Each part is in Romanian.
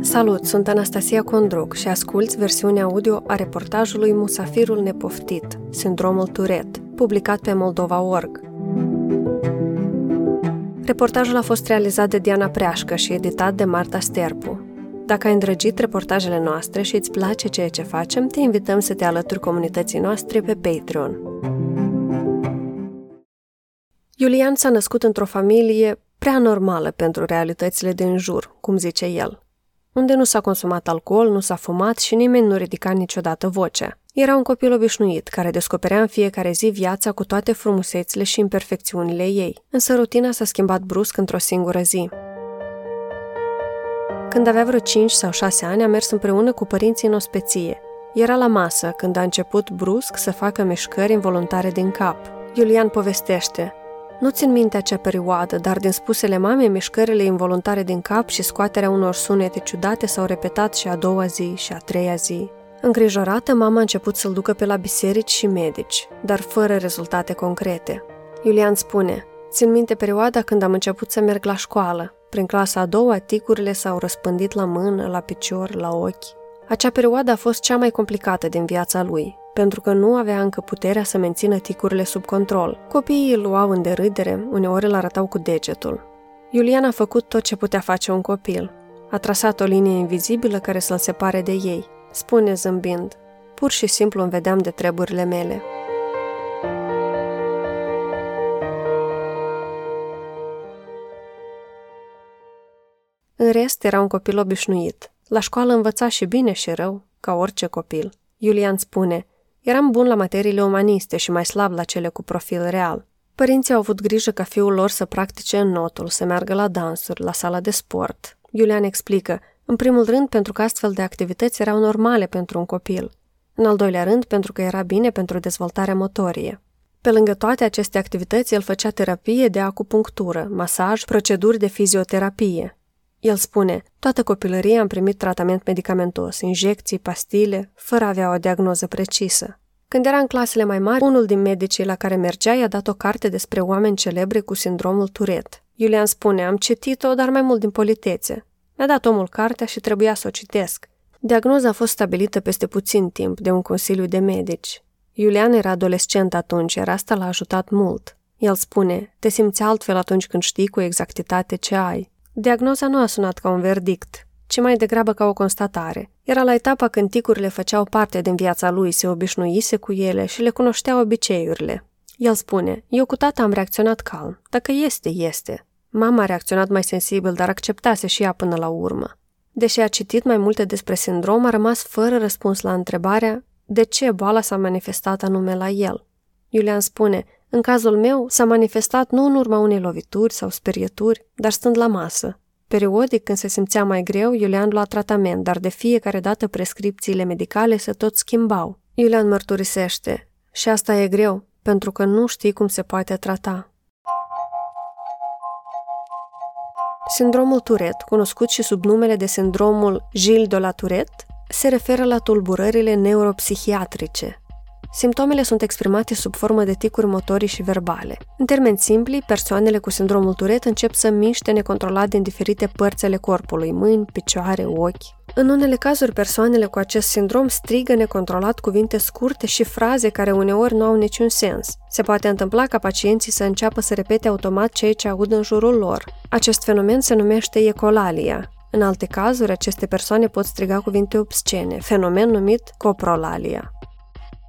Salut, sunt Anastasia Condruc și asculți versiunea audio a reportajului Musafirul nepoftit, sindromul Turet, publicat pe Moldova.org. Reportajul a fost realizat de Diana Preașcă și editat de Marta Sterpu. Dacă ai îndrăgit reportajele noastre și îți place ceea ce facem, te invităm să te alături comunității noastre pe Patreon. Iulian s-a născut într-o familie prea normală pentru realitățile din jur, cum zice el unde nu s-a consumat alcool, nu s-a fumat și nimeni nu ridica niciodată vocea. Era un copil obișnuit, care descoperea în fiecare zi viața cu toate frumusețile și imperfecțiunile ei, însă rutina s-a schimbat brusc într-o singură zi. Când avea vreo 5 sau 6 ani, a mers împreună cu părinții în ospeție. Era la masă când a început brusc să facă mișcări involuntare din cap. Iulian povestește, nu țin minte acea perioadă, dar din spusele mamei, mișcările involuntare din cap și scoaterea unor sunete ciudate s-au repetat și a doua zi și a treia zi. Îngrijorată, mama a început să-l ducă pe la biserici și medici, dar fără rezultate concrete. Iulian spune, țin minte perioada când am început să merg la școală. Prin clasa a doua, ticurile s-au răspândit la mână, la picior, la ochi. Acea perioadă a fost cea mai complicată din viața lui, pentru că nu avea încă puterea să mențină ticurile sub control. Copiii îl luau în derâdere, uneori îl arătau cu degetul. Iulian a făcut tot ce putea face un copil. A trasat o linie invizibilă care să-l separe de ei. Spune zâmbind, pur și simplu îmi vedeam de treburile mele. În rest, era un copil obișnuit. La școală învăța și bine și rău, ca orice copil. Iulian spune, Eram bun la materiile umaniste și mai slab la cele cu profil real. Părinții au avut grijă ca fiul lor să practice în notul, să meargă la dansuri, la sala de sport. Iulian explică, în primul rând pentru că astfel de activități erau normale pentru un copil. În al doilea rând pentru că era bine pentru dezvoltarea motorie. Pe lângă toate aceste activități, el făcea terapie de acupunctură, masaj, proceduri de fizioterapie. El spune, toată copilăria am primit tratament medicamentos, injecții, pastile, fără a avea o diagnoză precisă. Când era în clasele mai mari, unul din medicii la care mergea i-a dat o carte despre oameni celebre cu sindromul Turet. Iulian spune, am citit-o, dar mai mult din politețe. Mi-a dat omul cartea și trebuia să o citesc. Diagnoza a fost stabilită peste puțin timp de un consiliu de medici. Iulian era adolescent atunci, iar asta l-a ajutat mult. El spune, te simți altfel atunci când știi cu exactitate ce ai. Diagnoza nu a sunat ca un verdict, ci mai degrabă ca o constatare. Era la etapa când ticurile făceau parte din viața lui, se obișnuise cu ele și le cunoștea obiceiurile. El spune, eu cu tata am reacționat calm. Dacă este, este. Mama a reacționat mai sensibil, dar acceptase și ea până la urmă. Deși a citit mai multe despre sindrom, a rămas fără răspuns la întrebarea de ce boala s-a manifestat anume la el. Iulian spune, în cazul meu, s-a manifestat nu în urma unei lovituri sau sperieturi, dar stând la masă. Periodic, când se simțea mai greu, Iulian lua tratament, dar de fiecare dată prescripțiile medicale se tot schimbau. Iulian mărturisește, și asta e greu, pentru că nu știi cum se poate trata. Sindromul Turet, cunoscut și sub numele de sindromul Gilles de la Turet, se referă la tulburările neuropsihiatrice, Simptomele sunt exprimate sub formă de ticuri motorii și verbale. În termeni simpli, persoanele cu sindromul Turet încep să miște necontrolat din diferite părți ale corpului, mâini, picioare, ochi. În unele cazuri, persoanele cu acest sindrom strigă necontrolat cuvinte scurte și fraze care uneori nu au niciun sens. Se poate întâmpla ca pacienții să înceapă să repete automat ceea ce aud în jurul lor. Acest fenomen se numește ecolalia. În alte cazuri, aceste persoane pot striga cuvinte obscene, fenomen numit coprolalia.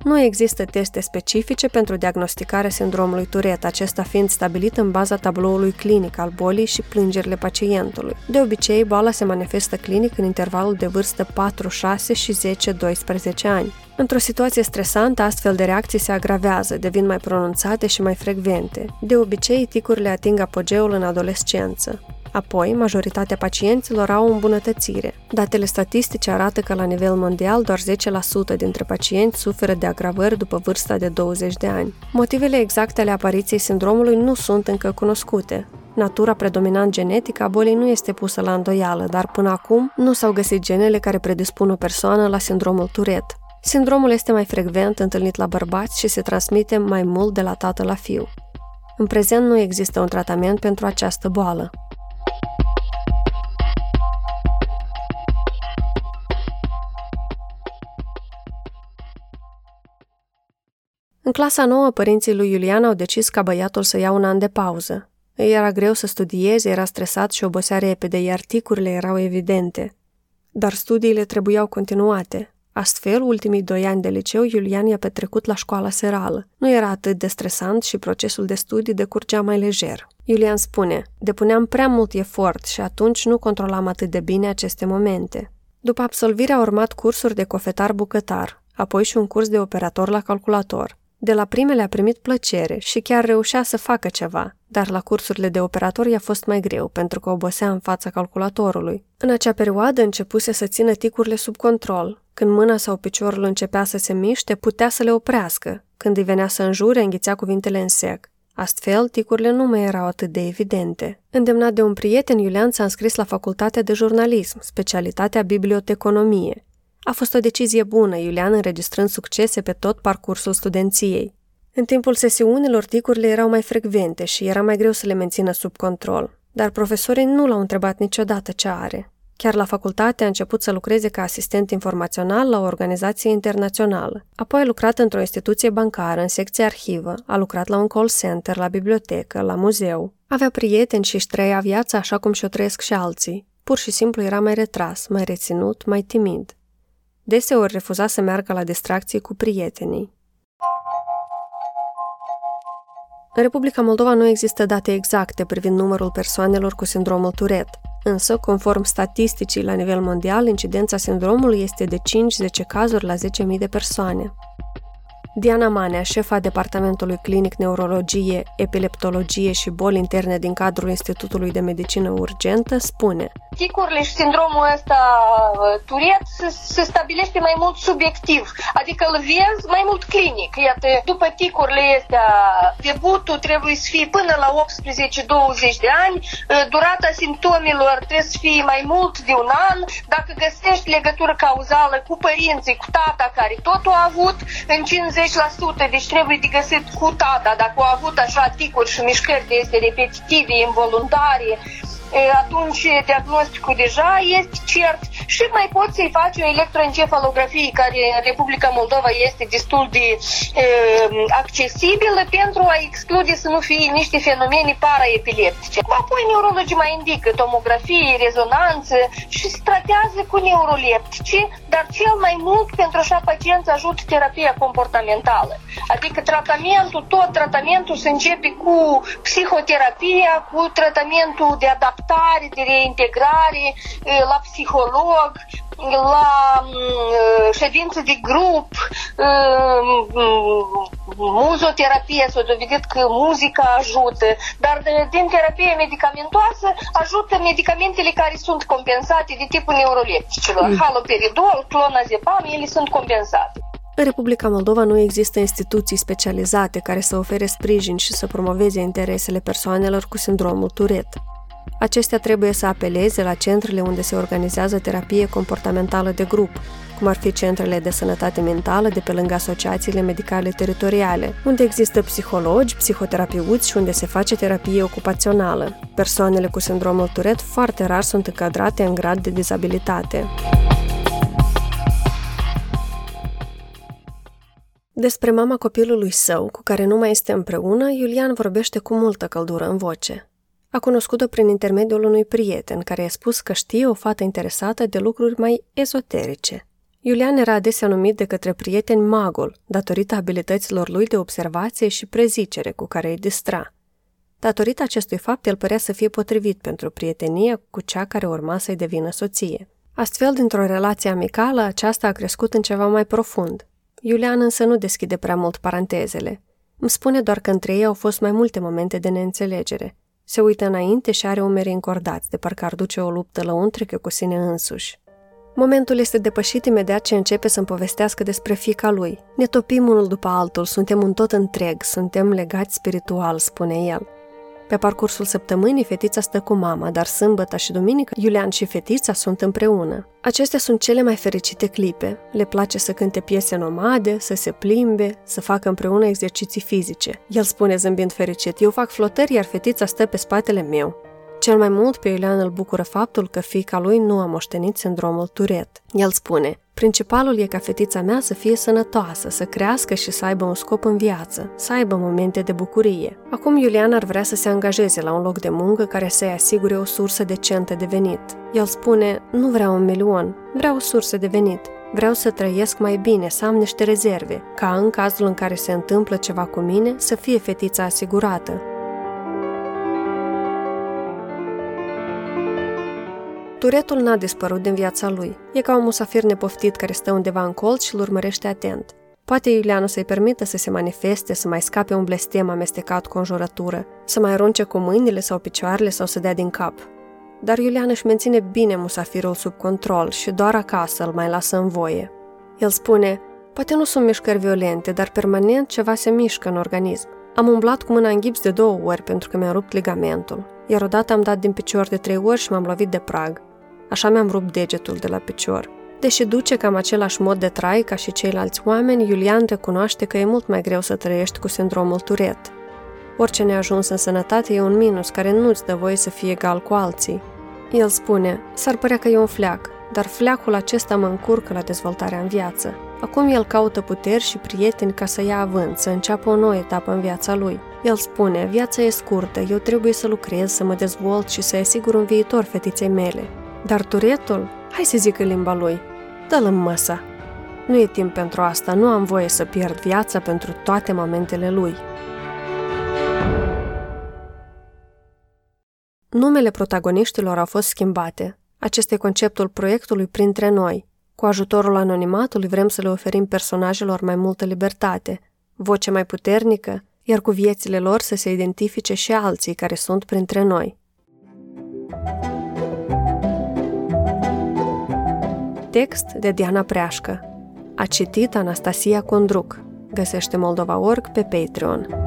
Nu există teste specifice pentru diagnosticarea sindromului Tourette, acesta fiind stabilit în baza tabloului clinic al bolii și plângerile pacientului. De obicei, boala se manifestă clinic în intervalul de vârstă 4, 6 și 10-12 ani. Într-o situație stresantă, astfel de reacții se agravează, devin mai pronunțate și mai frecvente. De obicei, ticurile ating apogeul în adolescență. Apoi, majoritatea pacienților au o îmbunătățire. Datele statistice arată că la nivel mondial doar 10% dintre pacienți suferă de agravări după vârsta de 20 de ani. Motivele exacte ale apariției sindromului nu sunt încă cunoscute. Natura predominant genetică a bolii nu este pusă la îndoială, dar până acum nu s-au găsit genele care predispun o persoană la sindromul Tourette. Sindromul este mai frecvent întâlnit la bărbați și se transmite mai mult de la tată la fiu. În prezent nu există un tratament pentru această boală. În clasa nouă, părinții lui Iulian au decis ca băiatul să ia un an de pauză. Îi era greu să studieze, era stresat și obosea repede, iar ticurile erau evidente. Dar studiile trebuiau continuate. Astfel, ultimii doi ani de liceu, Iulian i-a petrecut la școala serală. Nu era atât de stresant și procesul de studii decurgea mai lejer. Iulian spune, depuneam prea mult efort și atunci nu controlam atât de bine aceste momente. După absolvire a urmat cursuri de cofetar-bucătar, apoi și un curs de operator la calculator. De la primele a primit plăcere și chiar reușea să facă ceva, dar la cursurile de operator i-a fost mai greu, pentru că obosea în fața calculatorului. În acea perioadă începuse să țină ticurile sub control. Când mâna sau piciorul începea să se miște, putea să le oprească. Când îi venea să înjure, înghițea cuvintele în sec. Astfel, ticurile nu mai erau atât de evidente. Îndemnat de un prieten, Iulian s-a înscris la facultatea de jurnalism, specialitatea biblioteconomie. A fost o decizie bună, Iulian înregistrând succese pe tot parcursul studenției. În timpul sesiunilor, ticurile erau mai frecvente și era mai greu să le mențină sub control, dar profesorii nu l-au întrebat niciodată ce are. Chiar la facultate a început să lucreze ca asistent informațional la o organizație internațională. Apoi a lucrat într-o instituție bancară, în secție arhivă, a lucrat la un call center, la bibliotecă, la muzeu. Avea prieteni și își trăia viața așa cum și-o trăiesc și alții. Pur și simplu era mai retras, mai reținut, mai timid. Deseori refuza să meargă la distracții cu prietenii. În Republica Moldova nu există date exacte privind numărul persoanelor cu sindromul Tourette, însă, conform statisticii la nivel mondial, incidența sindromului este de 5-10 cazuri la 10.000 de persoane. Diana Manea, șefa Departamentului Clinic Neurologie, Epileptologie și Boli Interne din cadrul Institutului de Medicină Urgentă, spune Ticurile și sindromul ăsta uh, Turet se, se stabilește mai mult subiectiv, adică îl vezi mai mult clinic. Iată, după ticurile astea, debutul trebuie să fie până la 18-20 de ani, uh, durata simptomilor trebuie să fie mai mult de un an, dacă găsești legătură cauzală cu părinții, cu tata care tot a avut, în 50 50%, deci trebuie de găsit cu tata, dacă au avut așa ticuri și mișcări de este repetitive, involuntare, atunci diagnosticul deja este cert și mai poți să-i faci o electroencefalografie care în Republica Moldova este destul de e, accesibilă pentru a exclude să nu fie niște fenomene paraepileptice. Apoi neurologii mai indică tomografie, rezonanță și se tratează cu neuroleptice, dar cel mai mult pentru așa pacienți ajută terapia comportamentală. Adică tratamentul, tot tratamentul se începe cu psihoterapia, cu tratamentul de adaptare adaptare, de reintegrare, la psiholog, la ședințe de grup, muzoterapie, s-a dovedit că muzica ajută, dar din terapie medicamentoasă ajută medicamentele care sunt compensate de tipul neurolepticilor. Mm. Haloperidol, clonazepam, ele sunt compensate. În Republica Moldova nu există instituții specializate care să ofere sprijin și să promoveze interesele persoanelor cu sindromul Tourette. Acestea trebuie să apeleze la centrele unde se organizează terapie comportamentală de grup, cum ar fi centrele de sănătate mentală de pe lângă asociațiile medicale teritoriale, unde există psihologi, psihoterapeuți și unde se face terapie ocupațională. Persoanele cu sindromul Tourette foarte rar sunt încadrate în grad de dizabilitate. Despre mama copilului său, cu care nu mai este împreună, Iulian vorbește cu multă căldură în voce. A cunoscut-o prin intermediul unui prieten care i-a spus că știe o fată interesată de lucruri mai ezoterice. Iulian era adesea numit de către prieteni magul, datorită abilităților lui de observație și prezicere cu care îi distra. Datorită acestui fapt, el părea să fie potrivit pentru prietenia cu cea care urma să-i devină soție. Astfel, dintr-o relație amicală, aceasta a crescut în ceva mai profund. Iulian însă nu deschide prea mult parantezele. Îmi spune doar că între ei au fost mai multe momente de neînțelegere – se uită înainte și are umerii încordați, de parcă ar duce o luptă lăuntrică cu sine însuși. Momentul este depășit imediat ce începe să-mi povestească despre fica lui. Ne topim unul după altul, suntem un tot întreg, suntem legați spiritual, spune el. Pe parcursul săptămânii, fetița stă cu mama, dar sâmbătă și duminică, Iulian și fetița sunt împreună. Acestea sunt cele mai fericite clipe. Le place să cânte piese nomade, să se plimbe, să facă împreună exerciții fizice. El spune zâmbind fericit, eu fac flotări, iar fetița stă pe spatele meu. Cel mai mult pe Iulian îl bucură faptul că fiica lui nu a moștenit sindromul Turet. El spune, Principalul e ca fetița mea să fie sănătoasă, să crească și să aibă un scop în viață, să aibă momente de bucurie. Acum Iulian ar vrea să se angajeze la un loc de muncă care să-i asigure o sursă decentă de venit. El spune, nu vreau un milion, vreau o sursă de venit. Vreau să trăiesc mai bine, să am niște rezerve, ca în cazul în care se întâmplă ceva cu mine, să fie fetița asigurată. Turetul n-a dispărut din viața lui. E ca un musafir nepoftit care stă undeva în colț și îl urmărește atent. Poate Iulianu să-i permită să se manifeste, să mai scape un blestem amestecat cu o înjurătură, să mai arunce cu mâinile sau picioarele sau să dea din cap. Dar Iulian își menține bine musafirul sub control și doar acasă îl mai lasă în voie. El spune, poate nu sunt mișcări violente, dar permanent ceva se mișcă în organism. Am umblat cu mâna în gips de două ori pentru că mi-a rupt ligamentul, iar odată am dat din picior de trei ori și m-am lovit de prag. Așa mi-am rupt degetul de la picior. Deși duce cam același mod de trai ca și ceilalți oameni, Iulian recunoaște că e mult mai greu să trăiești cu sindromul Turet. Orice neajuns în sănătate e un minus care nu-ți dă voie să fii egal cu alții. El spune, s-ar părea că e un fleac, dar fleacul acesta mă încurcă la dezvoltarea în viață. Acum el caută puteri și prieteni ca să ia avânt, să înceapă o nouă etapă în viața lui. El spune, viața e scurtă, eu trebuie să lucrez, să mă dezvolt și să asigur un viitor fetiței mele. Dar turetul, hai să zic în limba lui, dă-l în măsa. Nu e timp pentru asta, nu am voie să pierd viața pentru toate momentele lui. Numele protagoniștilor au fost schimbate. Acesta e conceptul proiectului printre noi. Cu ajutorul anonimatului vrem să le oferim personajelor mai multă libertate, voce mai puternică, iar cu viețile lor să se identifice și alții care sunt printre noi. Text de Diana Preașcă. A citit Anastasia Condruc. Găsește Moldova.org pe Patreon.